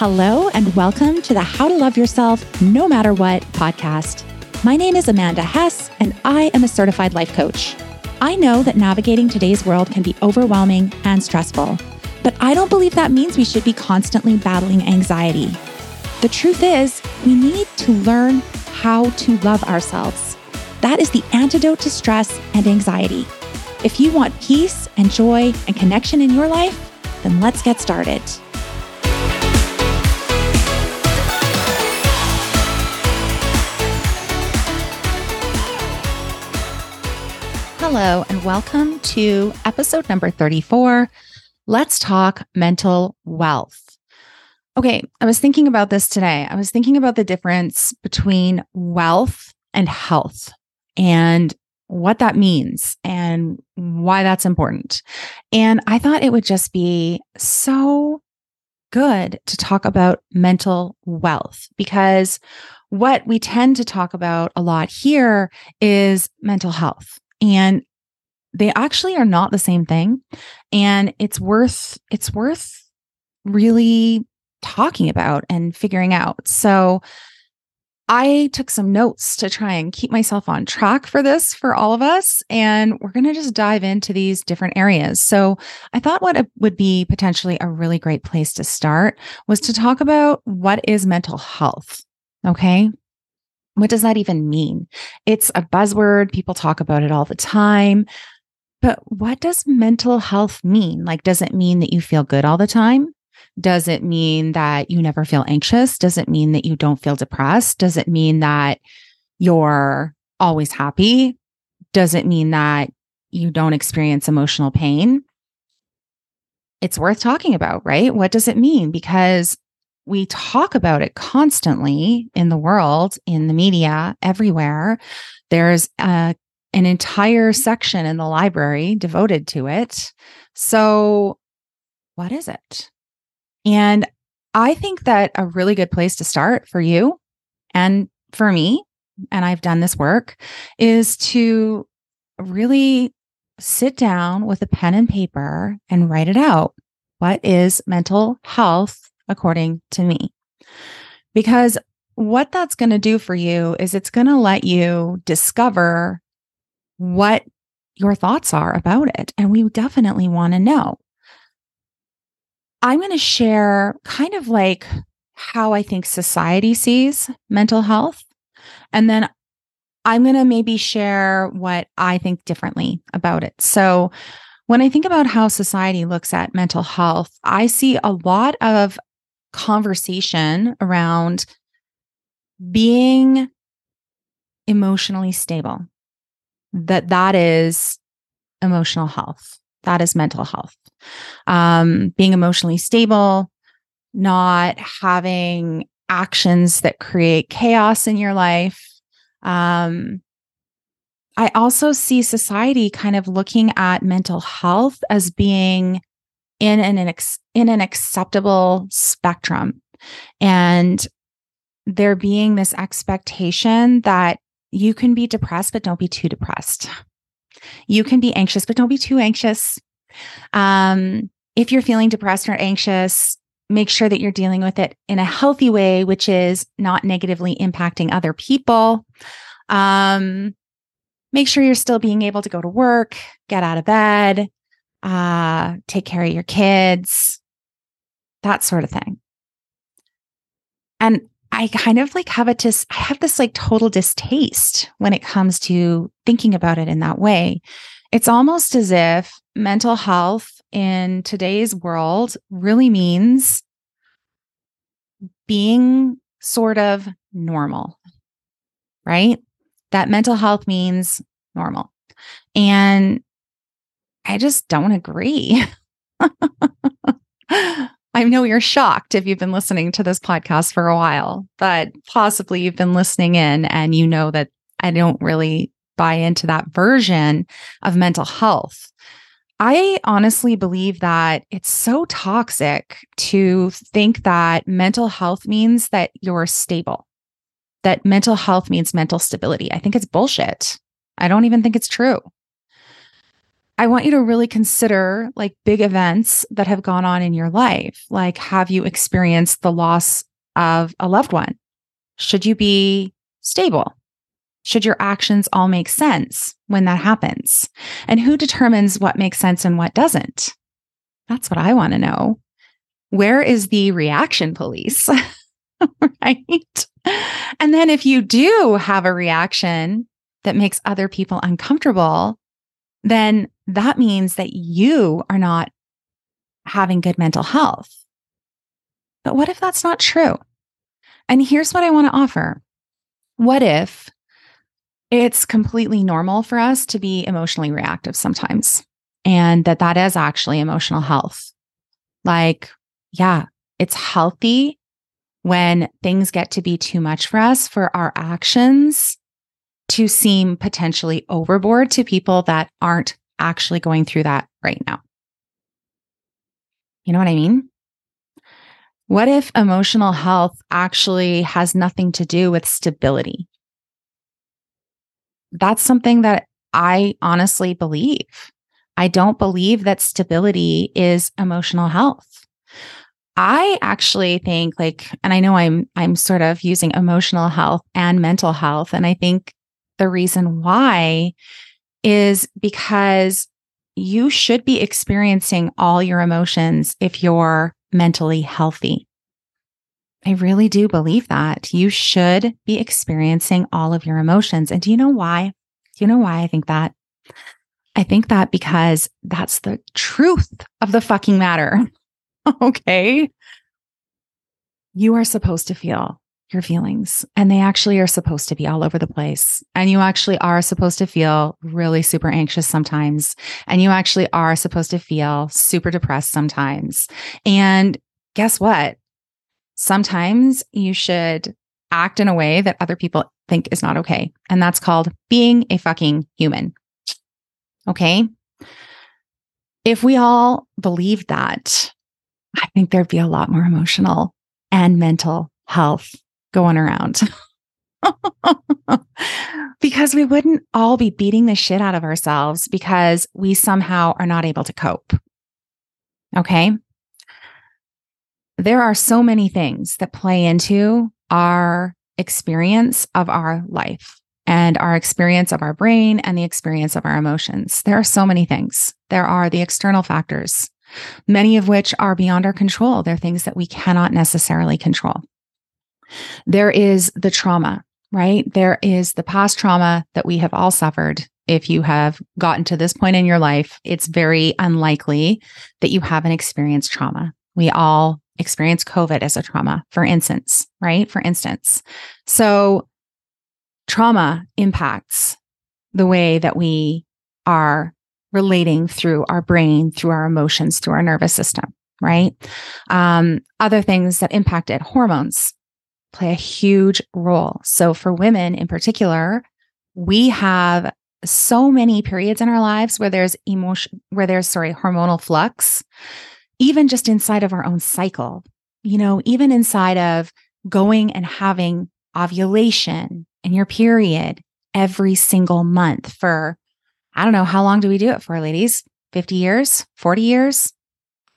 Hello, and welcome to the How to Love Yourself No Matter What podcast. My name is Amanda Hess, and I am a certified life coach. I know that navigating today's world can be overwhelming and stressful, but I don't believe that means we should be constantly battling anxiety. The truth is, we need to learn how to love ourselves. That is the antidote to stress and anxiety. If you want peace and joy and connection in your life, then let's get started. Hello, and welcome to episode number 34. Let's talk mental wealth. Okay, I was thinking about this today. I was thinking about the difference between wealth and health and what that means and why that's important. And I thought it would just be so good to talk about mental wealth because what we tend to talk about a lot here is mental health. And they actually are not the same thing. And it's worth, it's worth really talking about and figuring out. So I took some notes to try and keep myself on track for this for all of us. And we're going to just dive into these different areas. So I thought what would be potentially a really great place to start was to talk about what is mental health. Okay. What does that even mean? It's a buzzword. People talk about it all the time. But what does mental health mean? Like, does it mean that you feel good all the time? Does it mean that you never feel anxious? Does it mean that you don't feel depressed? Does it mean that you're always happy? Does it mean that you don't experience emotional pain? It's worth talking about, right? What does it mean? Because we talk about it constantly in the world, in the media, everywhere. There's a, an entire section in the library devoted to it. So, what is it? And I think that a really good place to start for you and for me, and I've done this work, is to really sit down with a pen and paper and write it out. What is mental health according to me. Because what that's going to do for you is it's going to let you discover what your thoughts are about it. And we definitely want to know. I'm going to share kind of like how I think society sees mental health. And then I'm going to maybe share what I think differently about it. So, when I think about how society looks at mental health, I see a lot of conversation around being emotionally stable that that is emotional health that is mental health. Um, being emotionally stable not having actions that create chaos in your life. Um, i also see society kind of looking at mental health as being in an, ex- in an acceptable spectrum. And there being this expectation that you can be depressed but don't be too depressed. You can be anxious but don't be too anxious. Um, if you're feeling depressed or anxious make sure that you're dealing with it in a healthy way which is not negatively impacting other people. Um, make sure you're still being able to go to work get out of bed uh, take care of your kids, that sort of thing. And I kind of like have a dis I have this like total distaste when it comes to thinking about it in that way. It's almost as if mental health in today's world really means being sort of normal, right? That mental health means normal. And I just don't agree. I know you're shocked if you've been listening to this podcast for a while, but possibly you've been listening in and you know that I don't really buy into that version of mental health. I honestly believe that it's so toxic to think that mental health means that you're stable, that mental health means mental stability. I think it's bullshit. I don't even think it's true. I want you to really consider like big events that have gone on in your life. Like, have you experienced the loss of a loved one? Should you be stable? Should your actions all make sense when that happens? And who determines what makes sense and what doesn't? That's what I want to know. Where is the reaction police? right. And then if you do have a reaction that makes other people uncomfortable, then that means that you are not having good mental health. But what if that's not true? And here's what I want to offer. What if it's completely normal for us to be emotionally reactive sometimes and that that is actually emotional health? Like, yeah, it's healthy when things get to be too much for us for our actions to seem potentially overboard to people that aren't actually going through that right now. You know what I mean? What if emotional health actually has nothing to do with stability? That's something that I honestly believe. I don't believe that stability is emotional health. I actually think like and I know I'm I'm sort of using emotional health and mental health and I think the reason why is because you should be experiencing all your emotions if you're mentally healthy. I really do believe that you should be experiencing all of your emotions. And do you know why? Do you know why I think that? I think that because that's the truth of the fucking matter. okay. You are supposed to feel your feelings. And they actually are supposed to be all over the place. And you actually are supposed to feel really super anxious sometimes. And you actually are supposed to feel super depressed sometimes. And guess what? Sometimes you should act in a way that other people think is not okay. And that's called being a fucking human. Okay. If we all believed that, I think there'd be a lot more emotional and mental health going around. because we wouldn't all be beating the shit out of ourselves because we somehow are not able to cope. Okay. There are so many things that play into our experience of our life and our experience of our brain and the experience of our emotions. There are so many things. There are the external factors, many of which are beyond our control. They're things that we cannot necessarily control. There is the trauma, right? There is the past trauma that we have all suffered. If you have gotten to this point in your life, it's very unlikely that you haven't experienced trauma. We all experience COVID as a trauma, for instance, right? For instance. So, trauma impacts the way that we are relating through our brain, through our emotions, through our nervous system, right? Um, other things that impact it, hormones, play a huge role. So, for women in particular, we have so many periods in our lives where there's emotion, where there's, sorry, hormonal flux, even just inside of our own cycle, you know, even inside of going and having ovulation and your period every single month for, I don't know, how long do we do it for, ladies? 50 years, 40 years?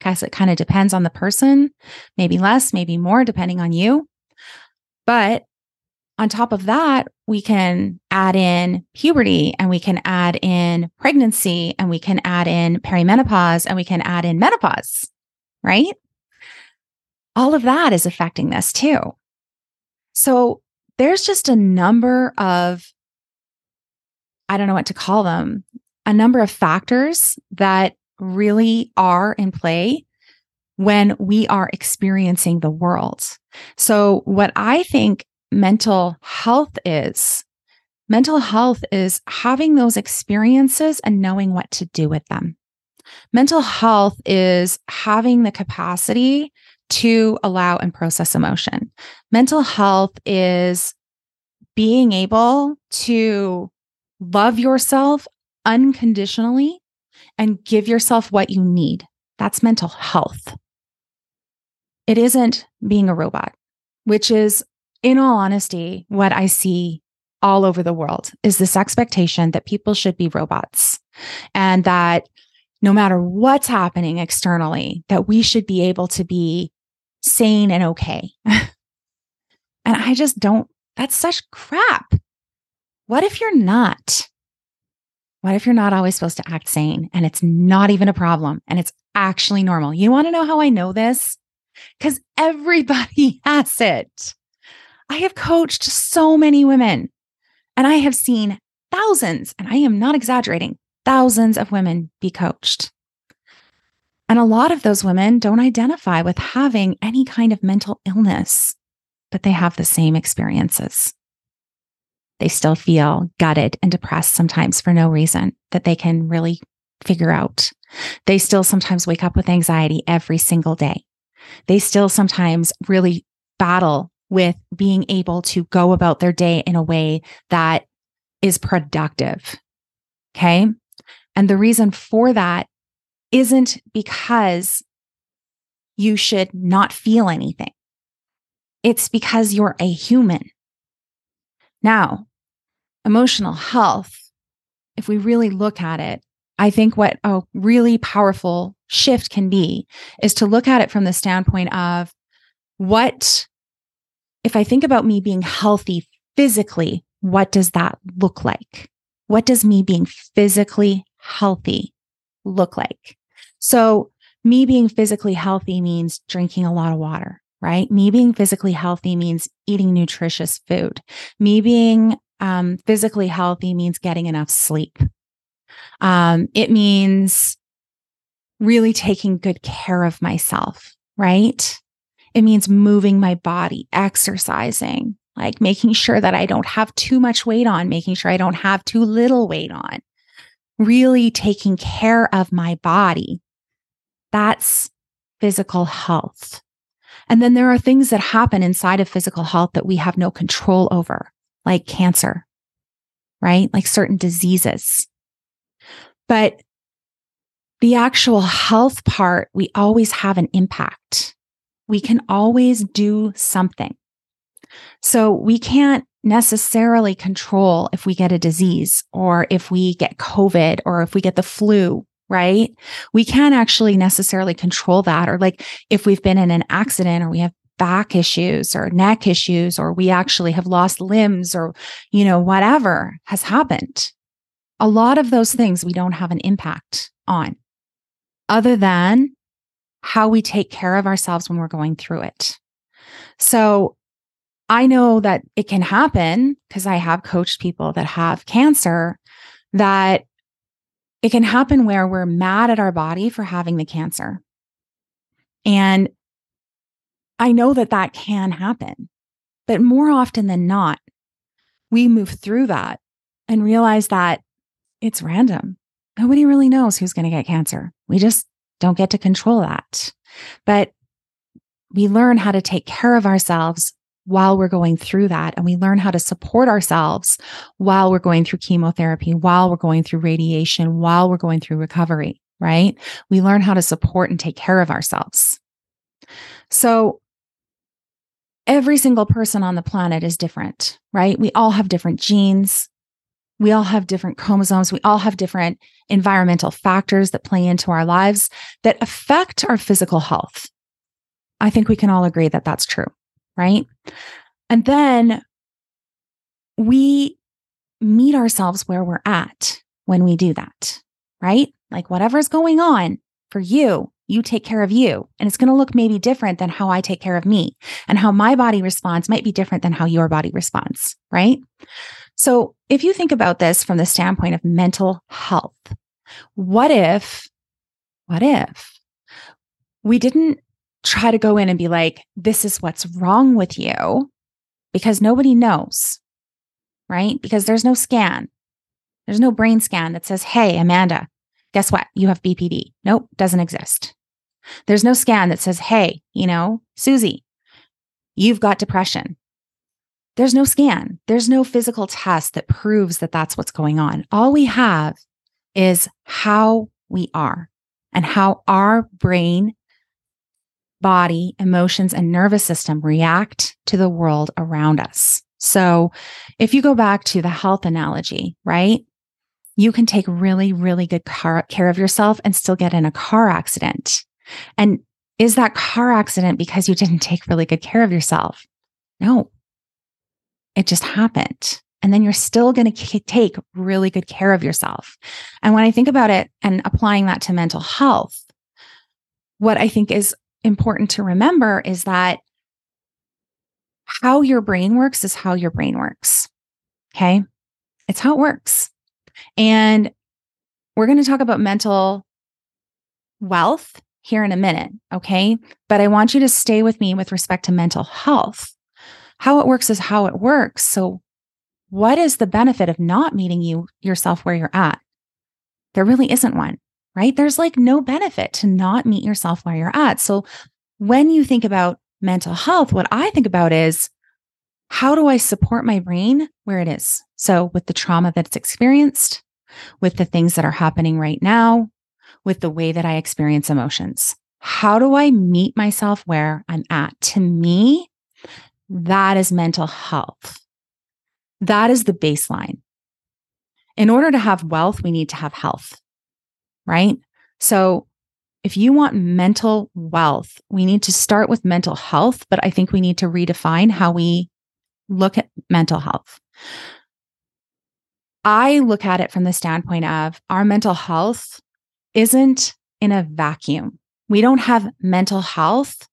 Guess it kind of depends on the person, maybe less, maybe more, depending on you. But on top of that, we can add in puberty and we can add in pregnancy and we can add in perimenopause and we can add in menopause, right? All of that is affecting this too. So there's just a number of, I don't know what to call them, a number of factors that really are in play when we are experiencing the world. So, what I think mental health is, mental health is having those experiences and knowing what to do with them. Mental health is having the capacity to allow and process emotion. Mental health is being able to love yourself unconditionally and give yourself what you need. That's mental health. It isn't being a robot, which is, in all honesty, what I see all over the world is this expectation that people should be robots. and that no matter what's happening externally, that we should be able to be sane and okay. and I just don't, that's such crap. What if you're not? What if you're not always supposed to act sane and it's not even a problem and it's actually normal? You want to know how I know this? Because everybody has it. I have coached so many women and I have seen thousands, and I am not exaggerating, thousands of women be coached. And a lot of those women don't identify with having any kind of mental illness, but they have the same experiences. They still feel gutted and depressed sometimes for no reason that they can really figure out. They still sometimes wake up with anxiety every single day. They still sometimes really battle with being able to go about their day in a way that is productive. Okay. And the reason for that isn't because you should not feel anything. It's because you're a human. Now, emotional health, if we really look at it, I think what a really powerful shift can be is to look at it from the standpoint of what, if I think about me being healthy physically, what does that look like? What does me being physically healthy look like? So, me being physically healthy means drinking a lot of water, right? Me being physically healthy means eating nutritious food. Me being um, physically healthy means getting enough sleep. Um, it means really taking good care of myself, right? It means moving my body, exercising, like making sure that I don't have too much weight on, making sure I don't have too little weight on, really taking care of my body. That's physical health. And then there are things that happen inside of physical health that we have no control over, like cancer, right? Like certain diseases. But the actual health part, we always have an impact. We can always do something. So we can't necessarily control if we get a disease or if we get COVID or if we get the flu, right? We can't actually necessarily control that. Or like if we've been in an accident or we have back issues or neck issues or we actually have lost limbs or, you know, whatever has happened. A lot of those things we don't have an impact on other than how we take care of ourselves when we're going through it. So I know that it can happen because I have coached people that have cancer that it can happen where we're mad at our body for having the cancer. And I know that that can happen, but more often than not, we move through that and realize that it's random. Nobody really knows who's going to get cancer. We just don't get to control that. But we learn how to take care of ourselves while we're going through that. And we learn how to support ourselves while we're going through chemotherapy, while we're going through radiation, while we're going through recovery, right? We learn how to support and take care of ourselves. So, every single person on the planet is different, right? We all have different genes. We all have different chromosomes. We all have different environmental factors that play into our lives that affect our physical health. I think we can all agree that that's true right? And then we meet ourselves where we're at when we do that, right? Like whatever's going on for you, you take care of you. And it's going to look maybe different than how I take care of me. And how my body responds might be different than how your body responds, right? So if you think about this from the standpoint of mental health, what if, what if we didn't try to go in and be like, this is what's wrong with you because nobody knows, right? Because there's no scan. There's no brain scan that says, hey, Amanda, guess what? You have BPD. Nope, doesn't exist. There's no scan that says, hey, you know, Susie, you've got depression. There's no scan. There's no physical test that proves that that's what's going on. All we have is how we are and how our brain body, emotions, and nervous system react to the world around us. So if you go back to the health analogy, right? you can take really, really good car- care of yourself and still get in a car accident. And is that car accident because you didn't take really good care of yourself? No, it just happened. And then you're still going to take really good care of yourself. And when I think about it and applying that to mental health, what I think is important to remember is that how your brain works is how your brain works. Okay. It's how it works. And we're going to talk about mental wealth here in a minute. Okay. But I want you to stay with me with respect to mental health. How it works is how it works. So, what is the benefit of not meeting you yourself where you're at? There really isn't one, right? There's like no benefit to not meet yourself where you're at. So, when you think about mental health, what I think about is how do I support my brain where it is? So, with the trauma that's experienced, with the things that are happening right now, with the way that I experience emotions. How do I meet myself where I'm at? To me, that is mental health. That is the baseline. In order to have wealth, we need to have health, right? So, if you want mental wealth, we need to start with mental health, but I think we need to redefine how we look at mental health. I look at it from the standpoint of our mental health isn't in a vacuum. We don't have mental health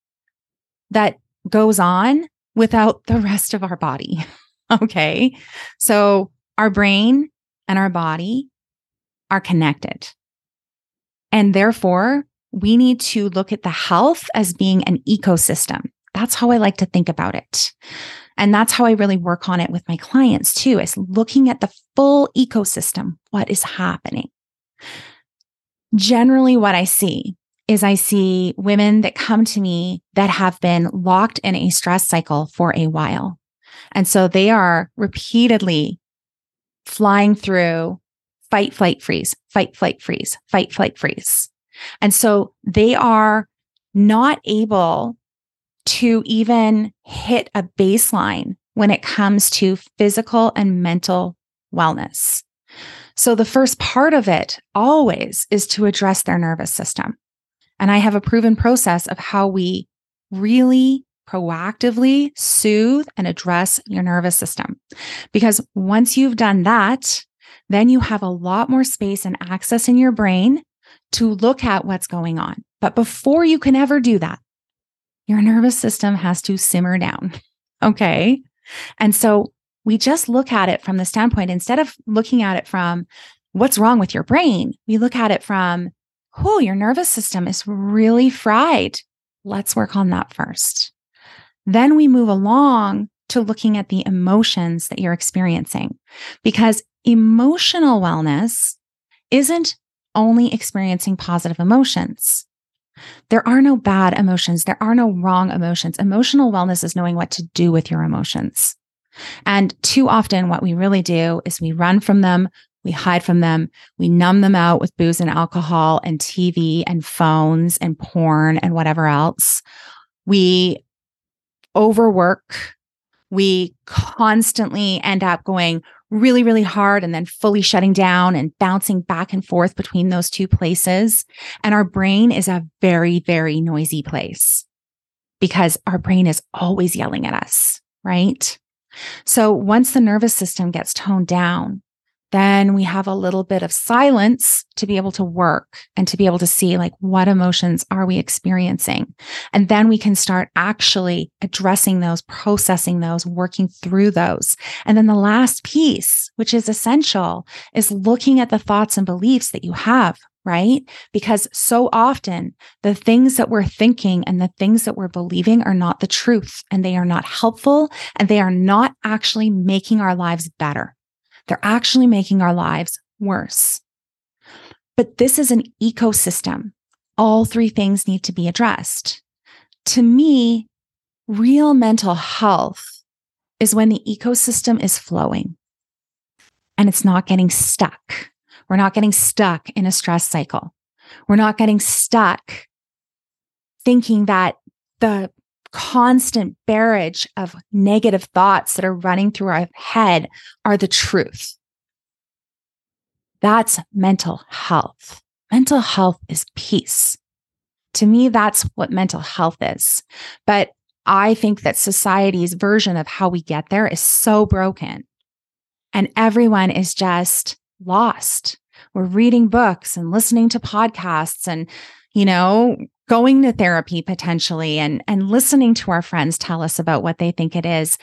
that goes on without the rest of our body. okay. So our brain and our body are connected. And therefore, we need to look at the health as being an ecosystem. That's how I like to think about it. And that's how I really work on it with my clients too, is looking at the full ecosystem. What is happening? Generally, what I see is I see women that come to me that have been locked in a stress cycle for a while. And so they are repeatedly flying through fight, flight, freeze, fight, flight, freeze, fight, flight, freeze. And so they are not able to even hit a baseline when it comes to physical and mental wellness. So, the first part of it always is to address their nervous system. And I have a proven process of how we really proactively soothe and address your nervous system. Because once you've done that, then you have a lot more space and access in your brain to look at what's going on. But before you can ever do that, your nervous system has to simmer down. Okay. And so we just look at it from the standpoint, instead of looking at it from what's wrong with your brain, we look at it from, oh, your nervous system is really fried. Let's work on that first. Then we move along to looking at the emotions that you're experiencing because emotional wellness isn't only experiencing positive emotions. There are no bad emotions. There are no wrong emotions. Emotional wellness is knowing what to do with your emotions. And too often, what we really do is we run from them, we hide from them, we numb them out with booze and alcohol and TV and phones and porn and whatever else. We overwork. We constantly end up going really, really hard and then fully shutting down and bouncing back and forth between those two places. And our brain is a very, very noisy place because our brain is always yelling at us, right? So once the nervous system gets toned down, then we have a little bit of silence to be able to work and to be able to see like what emotions are we experiencing? And then we can start actually addressing those processing those working through those. And then the last piece which is essential is looking at the thoughts and beliefs that you have right? Because so often the things that we're thinking and the things that we're believing are not the truth and they are not helpful and they are not actually making our lives better they're actually making our lives worse. But this is an ecosystem. All three things need to be addressed. To me, real mental health is when the ecosystem is flowing and it's not getting stuck. We're not getting stuck in a stress cycle. We're not getting stuck thinking that the constant barrage of negative thoughts that are running through our head are the truth. That's mental health. Mental health is peace. To me, that's what mental health is. But I think that society's version of how we get there is so broken. And everyone is just lost. We're reading books and listening to podcasts and, you know, going to therapy potentially and, and listening to our friends tell us about what they think it is.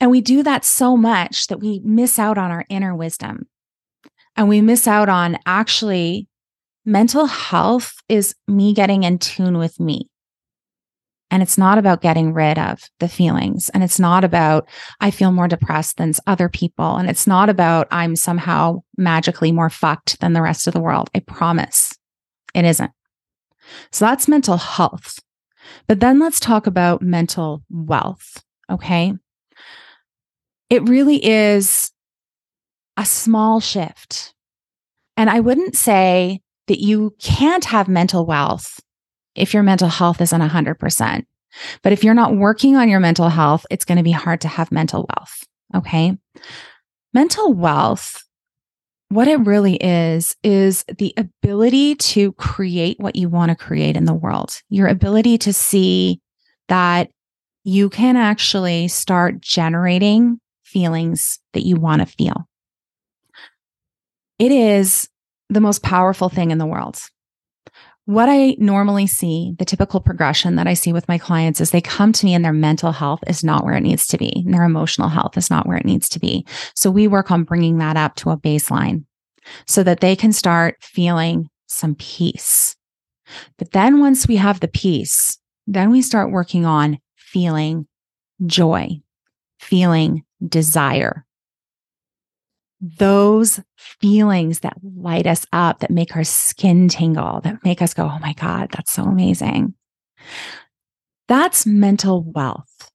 And we do that so much that we miss out on our inner wisdom. And we miss out on actually mental health is me getting in tune with me. And it's not about getting rid of the feelings. And it's not about, I feel more depressed than other people. And it's not about, I'm somehow magically more fucked than the rest of the world. I promise it isn't. So that's mental health. But then let's talk about mental wealth. Okay. It really is a small shift. And I wouldn't say that you can't have mental wealth if your mental health isn't 100%. But if you're not working on your mental health, it's going to be hard to have mental wealth. Okay. Mental wealth, what it really is, is the ability to create what you want to create in the world, your ability to see that you can actually start generating feelings that you want to feel. It is the most powerful thing in the world. What I normally see, the typical progression that I see with my clients is they come to me and their mental health is not where it needs to be. And their emotional health is not where it needs to be. So we work on bringing that up to a baseline so that they can start feeling some peace. But then once we have the peace, then we start working on feeling joy, feeling desire, those feelings that light us up, that make our skin tingle, that make us go, oh my God, that's so amazing. That's mental wealth.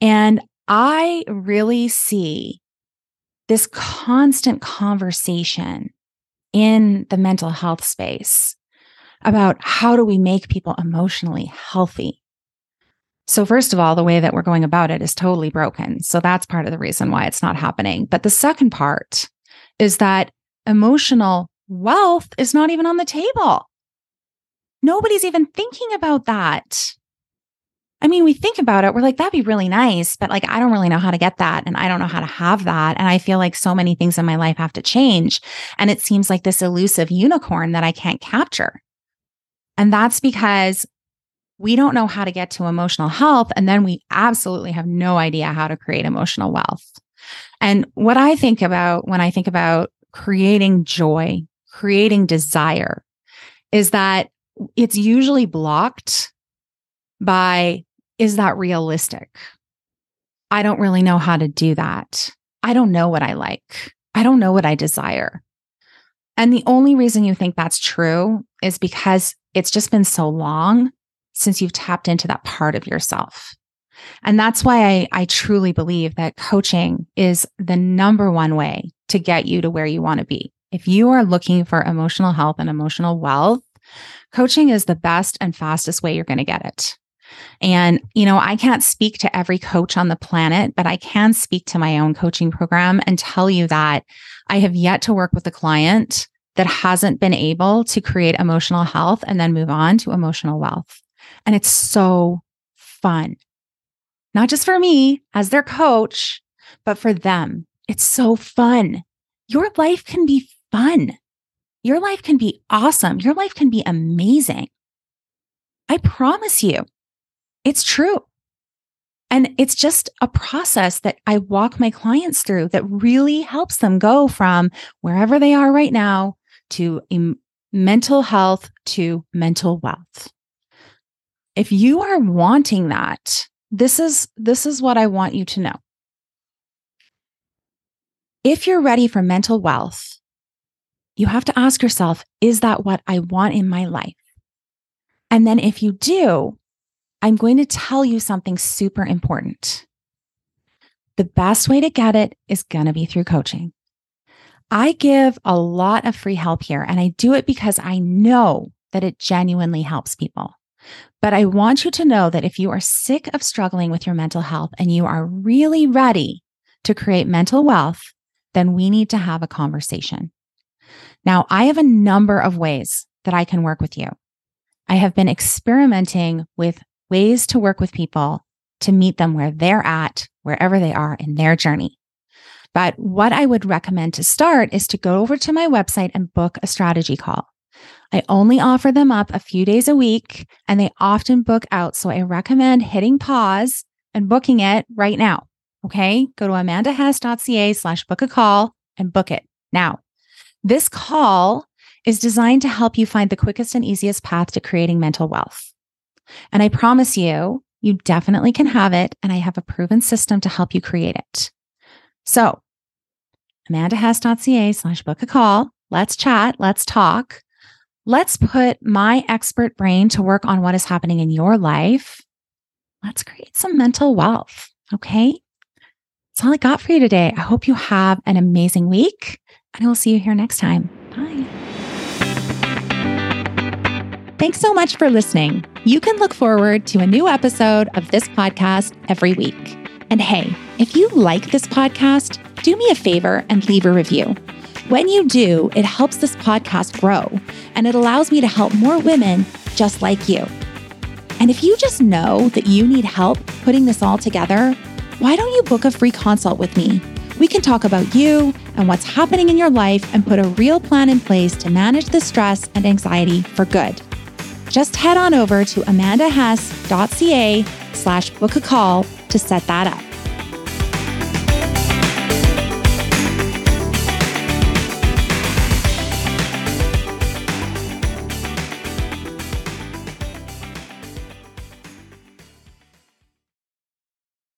And I really see this constant conversation in the mental health space about how do we make people emotionally healthy? So, first of all, the way that we're going about it is totally broken. So, that's part of the reason why it's not happening. But the second part is that emotional wealth is not even on the table. Nobody's even thinking about that. I mean, we think about it, we're like, that'd be really nice, but like, I don't really know how to get that. And I don't know how to have that. And I feel like so many things in my life have to change. And it seems like this elusive unicorn that I can't capture. And that's because we don't know how to get to emotional health. And then we absolutely have no idea how to create emotional wealth. And what I think about when I think about creating joy, creating desire, is that it's usually blocked by is that realistic? I don't really know how to do that. I don't know what I like. I don't know what I desire. And the only reason you think that's true is because it's just been so long since you've tapped into that part of yourself. And that's why I, I truly believe that coaching is the number one way to get you to where you want to be. If you are looking for emotional health and emotional wealth, coaching is the best and fastest way you're going to get it. And, you know, I can't speak to every coach on the planet, but I can speak to my own coaching program and tell you that I have yet to work with a client that hasn't been able to create emotional health and then move on to emotional wealth. And it's so fun, not just for me as their coach, but for them. It's so fun. Your life can be fun. Your life can be awesome. Your life can be amazing. I promise you, it's true. And it's just a process that I walk my clients through that really helps them go from wherever they are right now to mental health to mental wealth if you are wanting that, this is this is what I want you to know. If you're ready for mental wealth, you have to ask yourself, is that what I want in my life? And then if you do, I'm going to tell you something super important. The best way to get it is going to be through coaching. I give a lot of free help here, and I do it because I know that it genuinely helps people. But I want you to know that if you are sick of struggling with your mental health and you are really ready to create mental wealth, then we need to have a conversation. Now, I have a number of ways that I can work with you. I have been experimenting with ways to work with people to meet them where they're at, wherever they are in their journey. But what I would recommend to start is to go over to my website and book a strategy call. I only offer them up a few days a week and they often book out. So I recommend hitting pause and booking it right now. Okay. Go to amandahess.ca slash book a call and book it now. This call is designed to help you find the quickest and easiest path to creating mental wealth. And I promise you, you definitely can have it. And I have a proven system to help you create it. So, amandahess.ca slash book a call. Let's chat. Let's talk. Let's put my expert brain to work on what is happening in your life. Let's create some mental wealth. Okay. That's all I got for you today. I hope you have an amazing week and I will see you here next time. Bye. Thanks so much for listening. You can look forward to a new episode of this podcast every week. And hey, if you like this podcast, do me a favor and leave a review. When you do, it helps this podcast grow and it allows me to help more women just like you. And if you just know that you need help putting this all together, why don't you book a free consult with me? We can talk about you and what's happening in your life and put a real plan in place to manage the stress and anxiety for good just head on over to amandahess.ca slash book a call to set that up.